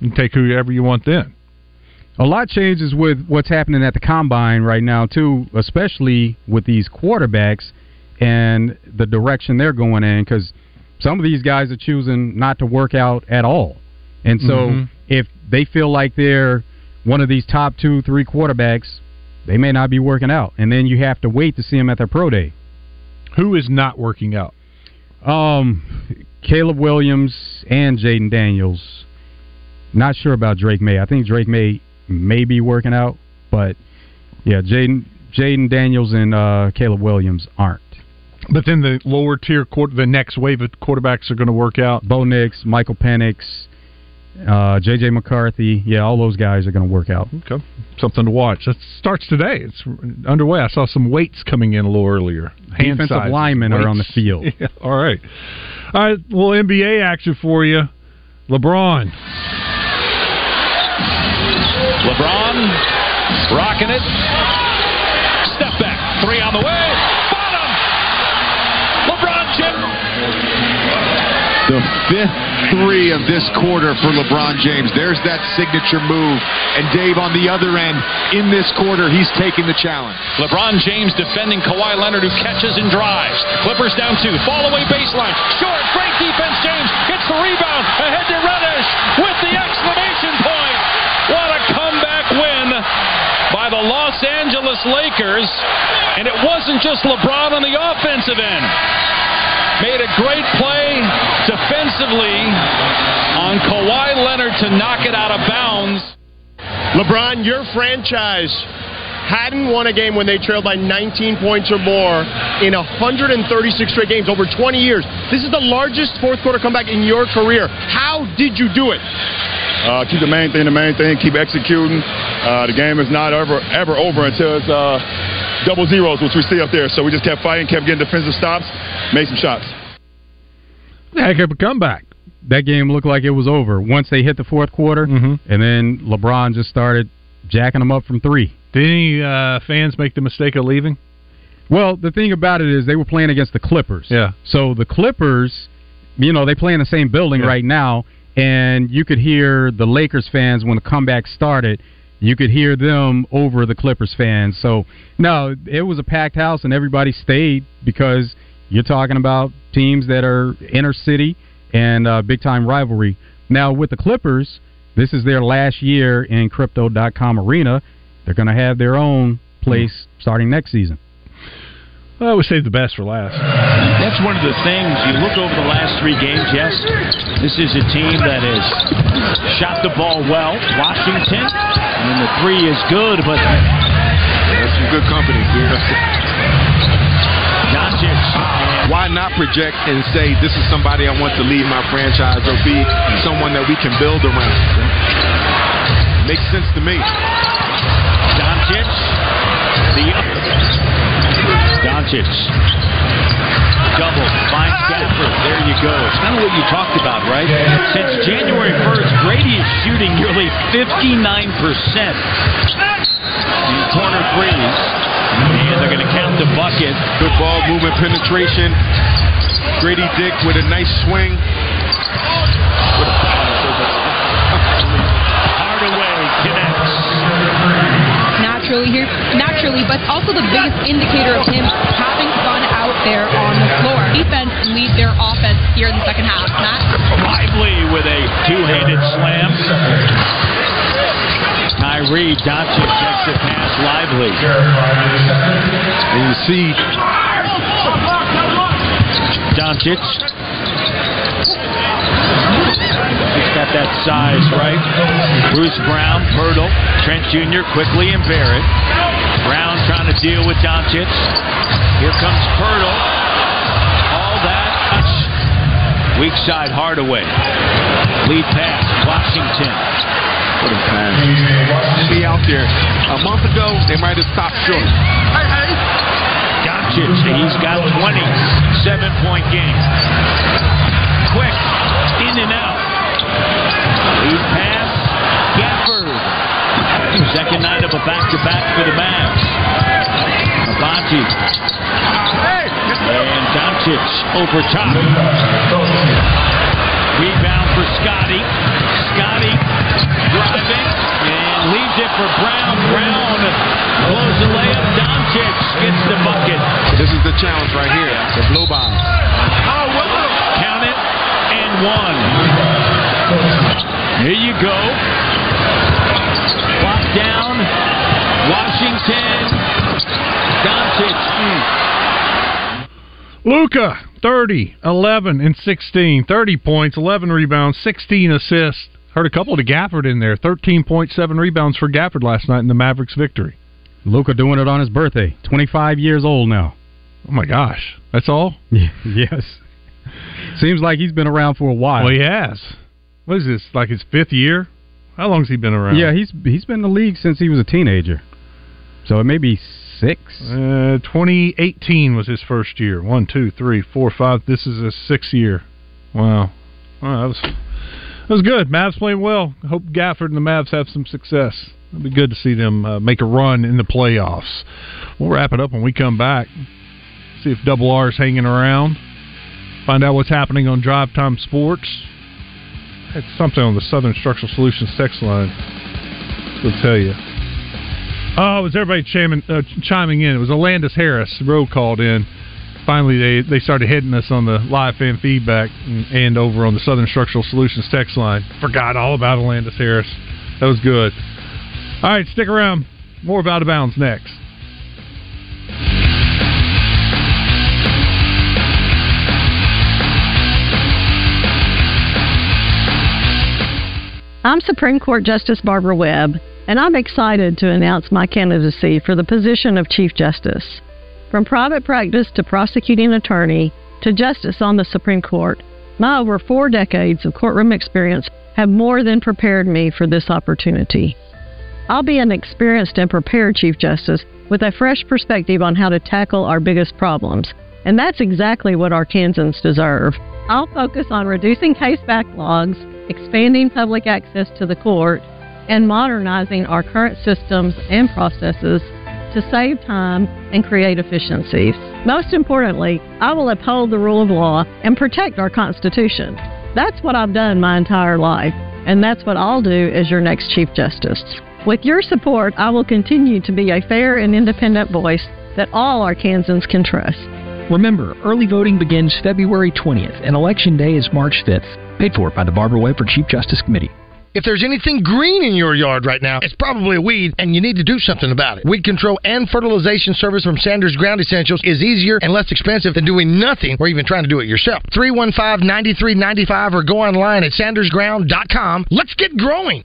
and take whoever you want then. A lot changes with what's happening at the combine right now too, especially with these quarterbacks and the direction they're going in. Because some of these guys are choosing not to work out at all, and so Mhm. if they feel like they're one of these top two, three quarterbacks, they may not be working out, and then you have to wait to see them at their pro day. Who is not working out? Um, Caleb Williams and Jayden Daniels. Not sure about Drake Maye. I think Drake Maye may be working out, but yeah, Jayden Jayden Daniels and uh, Caleb Williams aren't. But then the lower tier, quarter, the next wave of quarterbacks are going to work out. Bo Nix, Michael Penix, uh, J.J. McCarthy. Yeah, all those guys are going to work out. Okay, something to watch. That starts today. It's underway. I saw some weights coming in a little earlier. Hand Defensive linemen are on the field. Yeah, all right, all right. Well, NBA action for you. LeBron. LeBron rocking it. Step back. Three on the way. Bottom. LeBron James. The fifth three of this quarter for LeBron James. There's that signature move. And Dave, on the other end, in this quarter, he's taking the challenge. LeBron James defending Kawhi Leonard, who catches and drives. Clippers down two. Fall away baseline. Short. Great defense. James gets the rebound. Ahead to Reddish with the exclamation point. What a comeback win by the Los Angeles Lakers. And it wasn't just LeBron on the offensive end. Made a great play defensively on Kawhi Leonard to knock it out of bounds. LeBron, your franchise hadn't won a game when they trailed by 19 points or more in 136 straight games over 20 years. This is the largest fourth quarter comeback in your career. How did you do it? Uh, keep the main thing the main thing. Keep executing. Uh, the game is not ever ever over until it's uh, double zeros, which we see up there. So we just kept fighting, kept getting defensive stops, made some shots. Heck of a comeback. That game looked like it was over once they hit the fourth quarter, and then LeBron just started jacking them up from three. Did any uh, fans make the mistake of leaving? Well, the thing about it is they were playing against the Clippers. Yeah. So the Clippers, you know, they play in the same building Yeah. right now, and you could hear the Lakers fans when the comeback started. You could hear them over the Clippers fans. So no, it was a packed house, and everybody stayed because you're talking about teams that are inner city and uh, big time rivalry. Now with the Clippers, this is their last year in Crypto.com Arena. They're going to have their own place starting next season. Well, we saved the best for last. That's one of the things. You look over the last three games, yes, this is a team that has shot the ball well. Washington, and mean, the three is good, but That's some good company. Doncic. Why not project and say this is somebody I want to lead my franchise or be someone that we can build around? Makes sense to me. Doncic. The Doncic. Double. Finds Gafford. There you go. It's kind of what you talked about, right? Since January 1st, Gradey is shooting nearly 59% in corner threes. And they're going to count the bucket. Good ball movement, penetration. Gradey Dick with a nice swing. Naturally here, naturally, but also the biggest indicator of him having gone out there on the floor. Defense lead their offense here in the second half. Matt? Lively with a two-handed slam. Kyrie Doncic checks the pass lively. And you see Doncic. He's got that size, right? Bruce Brown, Poeltl, Trent Jr. Quickley and Barrett. Brown trying to deal with Doncic. Here comes Poeltl. All that. Weak side Hardaway. Lead pass, Washington. What a pass. See out there. A month ago, they might have stopped short. Doncic, he's got 20. Seven point game. Quick, in and out. Lead pass, Gafford. Second night of a back-to-back for the Mavs. Avanti. And Doncic over top. Rebound for Scottie. Scottie driving and leaves it for Brown. Brown blows the layup. Doncic gets the bucket. This is the challenge right here. The blow by. Count it and one. Here you go. Clock down. Washington. Doncic. Mm. Luka, 30, 11, and 16. 30 points, 11 rebounds, 16 assists. Heard a couple to Gafford in there. 13.7 rebounds for Gafford last night in the Mavericks' victory. Luka doing it on his birthday. 25 years old now. Oh my gosh. That's all? yes. Seems like he's been around for a while. Well, he has. What is this? Like his fifth year? How long has he been around? Yeah, he's he's been in the league since he was a teenager. So it may be six. Uh, 2018 was his first year. One, two, three, four, five. This is his sixth year. Wow. Wow, that was that was good. Mavs playing well. Hope Gafford and the Mavs have some success. It'll be good to see them uh, make a run in the playoffs. We'll wrap it up when we come back. See if Double R is hanging around. Find out what's happening on Drive Time Sports. I had something on the Southern Structural Solutions text line. We'll tell you. Oh, was everybody chiming, uh, chiming in. It was Alandis Harris. Rowe called in. Finally, they, they started hitting us on the live fan feedback and, and over on the Southern Structural Solutions text line. Forgot all about Alandis Harris. That was good. All right, stick around. More of Out of Bounds next. I'm Supreme Court Justice Barbara Webb, and I'm excited to announce my candidacy for the position of Chief Justice. From private practice to prosecuting attorney to justice on the Supreme Court, my over four decades of courtroom experience have more than prepared me for this opportunity. I'll be an experienced and prepared Chief Justice with a fresh perspective on how to tackle our biggest problems, and that's exactly what our Arkansans deserve. I'll focus on reducing case backlogs, expanding public access to the court, and modernizing our current systems and processes to save time and create efficiencies. Most importantly, I will uphold the rule of law and protect our Constitution. That's what I've done my entire life, and that's what I'll do as your next Chief Justice. With your support, I will continue to be a fair and independent voice that all Arkansans can trust. Remember, early voting begins February 20th, and Election Day is March 5th. Paid for by the Barbara Webb for Chief Justice Committee. If there's anything green in your yard right now, it's probably a weed, and you need to do something about it. Weed control and fertilization service from Sanders Ground Essentials is easier and less expensive than doing nothing or even trying to do it yourself. 315-9395 or go online at sandersground.com. Let's get growing.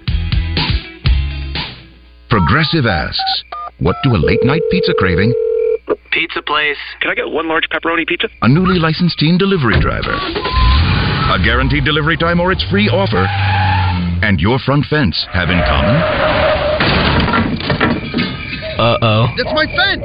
Progressive asks, what do a late night pizza craving, Pizza place. Can I get one large pepperoni pizza? a newly licensed teen delivery driver, a guaranteed delivery time or its free offer, and your front fence have in common? Uh oh. That's my fence!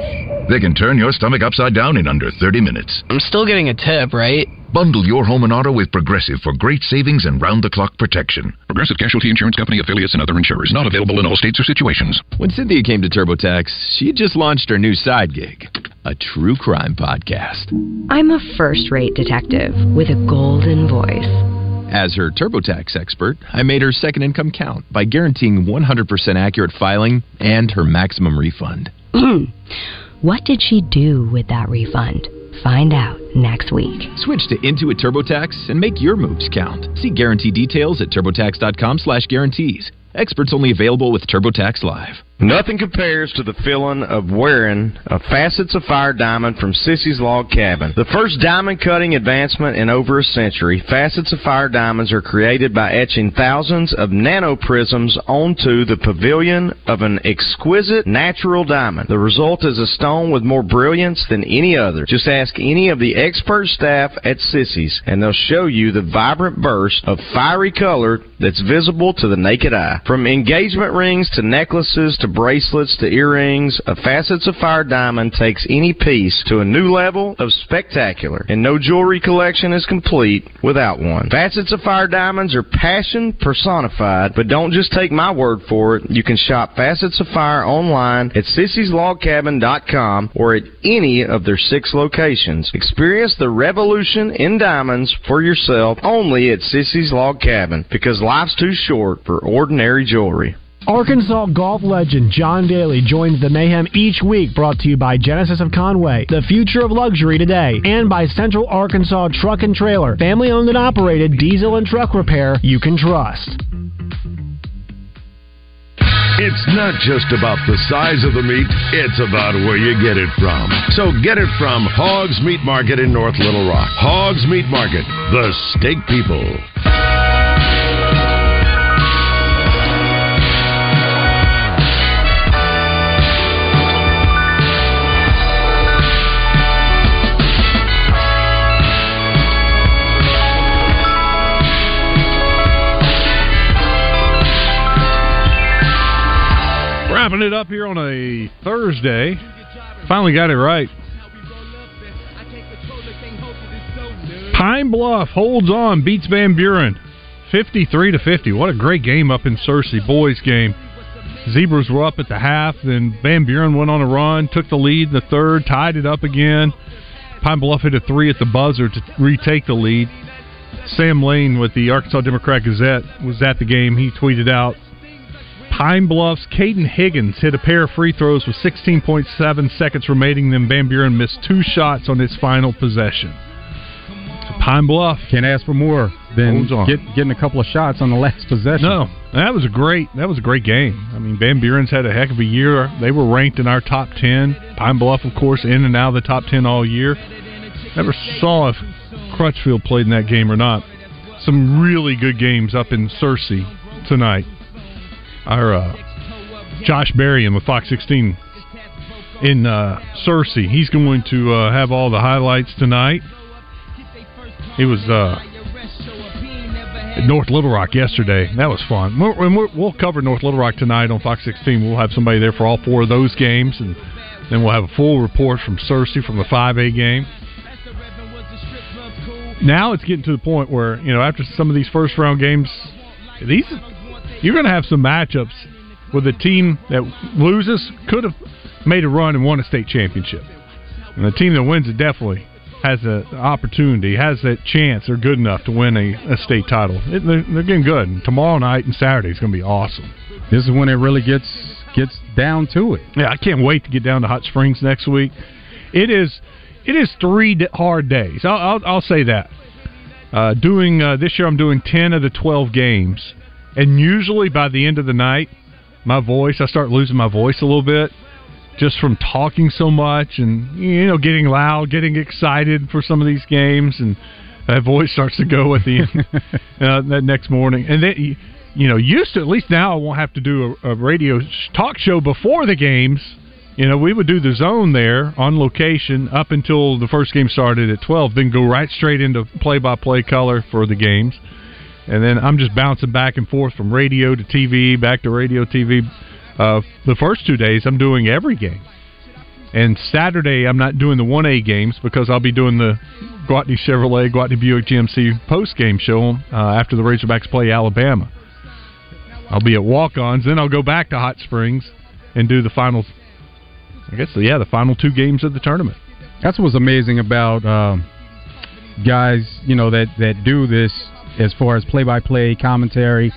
They can turn your stomach upside down in under 30 minutes. I'm still getting a tip, right? Bundle your home and auto with Progressive for great savings and round the clock protection. Progressive Casualty Insurance Company affiliates and other insurers. Not available in all states or situations. When Cynthia came to TurboTax, she had just launched her new side gig, a true crime podcast. I'm a first rate detective with a golden voice. As her TurboTax expert, I made her second income count by guaranteeing 100% accurate filing and her maximum refund. what did she do with that refund? Find out next week. Switch to Intuit TurboTax and make your moves count. See guarantee details at turbotax.com/guarantees. Experts only available with TurboTax Live. Nothing compares to the feeling of wearing a Facets of Fire diamond from Sissy's Log Cabin. The first diamond cutting advancement in over a century, Facets of Fire diamonds are created by etching thousands of nanoprisms onto the pavilion of an exquisite natural diamond. The result is a stone with more brilliance than any other. Just ask any of the expert staff at Sissy's and they'll show you the vibrant burst of fiery color that's visible to the naked eye. From engagement rings to necklaces to bracelets to earrings, a Facets of Fire diamond takes any piece to a new level of spectacular, and no jewelry collection is complete without one. Facets of Fire diamonds are passion personified, but don't just take my word for it. You can shop Facets of Fire online at sissyslogcabin.com or at any of their six locations. Experience the revolution in diamonds for yourself only at Sissy's Log Cabin because life's too short for ordinary jewelry. Arkansas golf legend John Daly joins the mayhem each week brought to you by Genesis of Conway, the future of luxury today, and by Central Arkansas Truck and Trailer, family owned and operated diesel and truck repair you can trust. It's not just about the size of the meat, it's about where you get it from. So get it from Hogs Meat Market in North Little Rock. Hogs Meat Market, the steak people. Wrapping it up here on a Thursday. Finally got it right. Pine Bluff holds on, beats Van Buren 53 to 50. What a great game up in Searcy, boys game. Zebras were up at the half, then Van Buren went on a run, took the lead in the third, tied it up again. Pine Bluff hit a three at the buzzer to retake the lead. Sam Lane with the Arkansas Democrat Gazette was at the game. He tweeted out, Pine Bluff's Caden Higgins hit a pair of free throws with 16.7 seconds remaining. Then Van Buren missed two shots on his final possession. Pine Bluff can't ask for more than get, getting a couple of shots on the last possession. No, that was a great. That was a great game. I mean, Van Buren's had a heck of a year. They were ranked in our top ten. Pine Bluff, of course, in and out of the top ten all year. Never saw if Crutchfield played in that game or not. Some really good games up in Searcy tonight. Our uh, Josh Berrien with Fox 16 in uh. He's going to uh, have all the highlights tonight. He was uh, North Little Rock yesterday. That was fun. We're, we'll cover North Little Rock tonight on Fox 16. We'll have somebody there for all four of those games, and then we'll have a full report from Searcy from the 5A game. Now it's getting to the point where you know after some of these first round games, these you're going to have some matchups with a team that loses could have made a run and won a state championship, and the team that wins it definitely has an opportunity, has that chance. They're good enough to win a, a state title. It, they're, they're getting good. And tomorrow night and Saturday is going to be awesome. This is when it really gets gets down to it. Yeah, I can't wait to get down to Hot Springs next week. It is it is three hard days. I'll I'll, I'll say that. Uh, doing uh, this year, I'm doing ten of the twelve games, and usually by the end of the night, my voice I start losing my voice a little bit, just from talking so much and you know getting loud, getting excited for some of these games, and that voice starts to go at the end uh, that next morning, and then. You, know, used to at least now I won't have to do a, a radio talk show before the games. You know, we would do the zone there on location up until the first game started at 12, then go right straight into play by play color for the games. And then I'm just bouncing back and forth from radio to TV, back to radio, TV. Uh, the first two days, I'm doing every game. And Saturday, I'm not doing the 1A games because I'll be doing the Gwatney Chevrolet, Gwatney Buick GMC post game show uh, after the Razorbacks play Alabama. I'll be at walk ons, then I'll go back to Hot Springs and do the final, I guess, yeah, the final two games of the tournament. That's what's amazing about um, guys, you know, that, that do this as far as play by play commentary.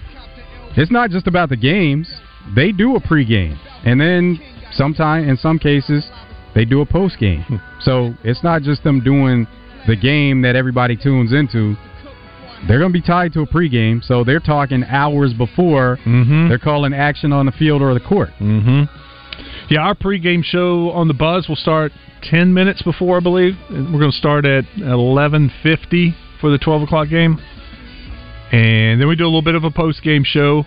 It's not just about the games, they do a pregame. And then sometime in some cases they do a post game. so it's not just them doing the game that everybody tunes into. They're going to be tied to a pregame, so they're talking hours before mm-hmm. they're calling action on the field or the court. Mm-hmm. Yeah, our pregame show on the Buzz will start ten minutes before, I believe. We're going to start at eleven fifty for the twelve o'clock game, and then we do a little bit of a post game show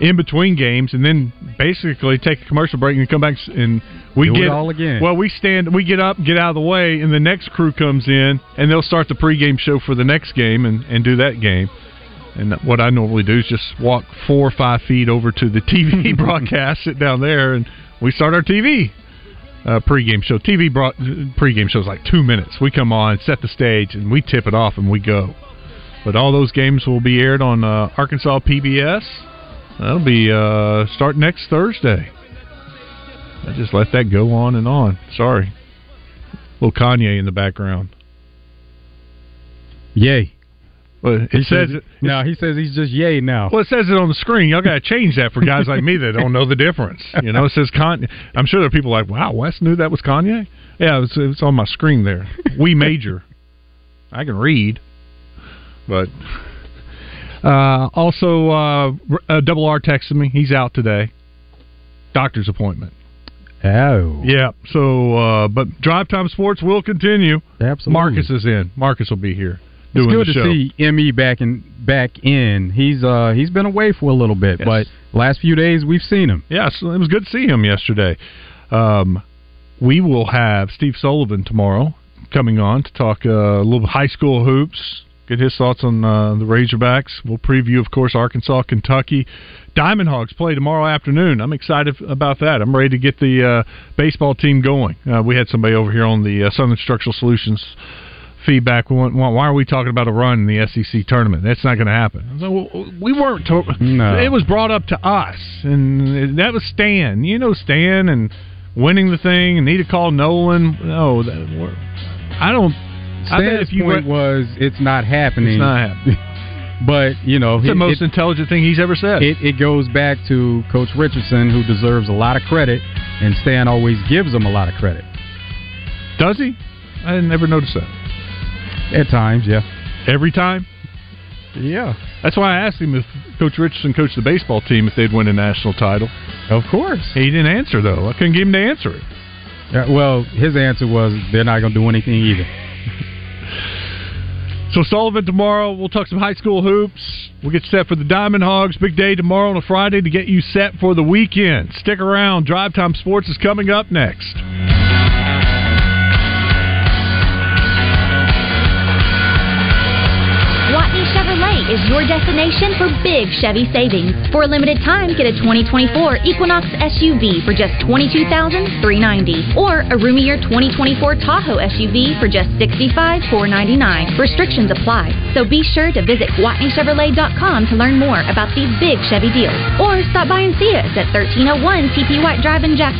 in between games, and then basically take a commercial break and come back and we Do get it all again. Well, we stand, we get up, get out of the way, and the next crew comes in, and they'll start the pregame show for the next game and and do that game. And what I normally do is just walk four or five feet over to the TV broadcast, sit down there, and we start our TV uh, pregame show. TV brought pregame show is like two minutes. We come on, set the stage, and we tip it off, and we go. But all those games will be aired on uh, Arkansas PBS. That'll be uh, start next Thursday. I just let that go on and on. Sorry, little Kanye in the background. Yay. Well, it He says says- no, he says he's just yay now. Well, it says it on the screen. Y'all got to change that for guys like me that don't know the difference. You know, it says Kanye. I'm sure there are people like, "Wow, Wes knew that was Kanye." Yeah, it's, was, it on my screen there. We major. I can read, but uh, also uh, uh, Double R texted me. He's out today. Doctor's appointment. Oh, Yeah. So, uh, but Drive Time Sports will continue. Absolutely. Marcus is in. Marcus will be here It's good to see Me back in back in. He's uh he's been away for a little bit, Yes. but last few days we've seen him. Yes, it was good to see him yesterday. Um, we will have Steve Sullivan tomorrow coming on to talk uh, a little high school hoops, get his thoughts on uh, the Razorbacks. We'll preview, of course, Arkansas, Kentucky. Diamond Hogs play tomorrow afternoon. I'm excited about that. I'm ready to get the uh, baseball team going. Uh, we had somebody over here on the uh, Southern Structural Solutions feedback. We went, why are we talking about a run in the SEC tournament? That's not going to happen. I like, well, we weren't. To- No. It was brought up to us, and that was Stan. You know Stan and winning the thing, and need to call Nolan. No, that, we're- I don't. Stan's if you point went, was it's not happening. it's not happening. But you know, It's the most it, intelligent thing he's ever said. it, it goes back to Coach Richardson, who deserves a lot of credit, and Stan always gives him a lot of credit. Does he? I never noticed that. At times, yeah. Every time. Yeah. That's why I asked him if Coach Richardson coached the baseball team if they'd win a national title. Of course. He didn't answer though. I couldn't get him to answer it. Yeah, well, his answer was they're not going to do anything either. So Sullivan tomorrow. We'll talk some high school hoops. We'll get set for the Diamond Hogs. Big day tomorrow on a Friday to get you set for the weekend. Stick around. Drive Time Sports is coming up next. Is your destination for big Chevy savings. For a limited time, get a 2024 Equinox SUV for just 22,390 or a roomier 2024 Tahoe SUV for just 65,499. Restrictions apply, so be sure to visit GwatneyChevrolet.com to learn more about these big Chevy deals or stop by and see us at 1301 TP White Drive in Jackson.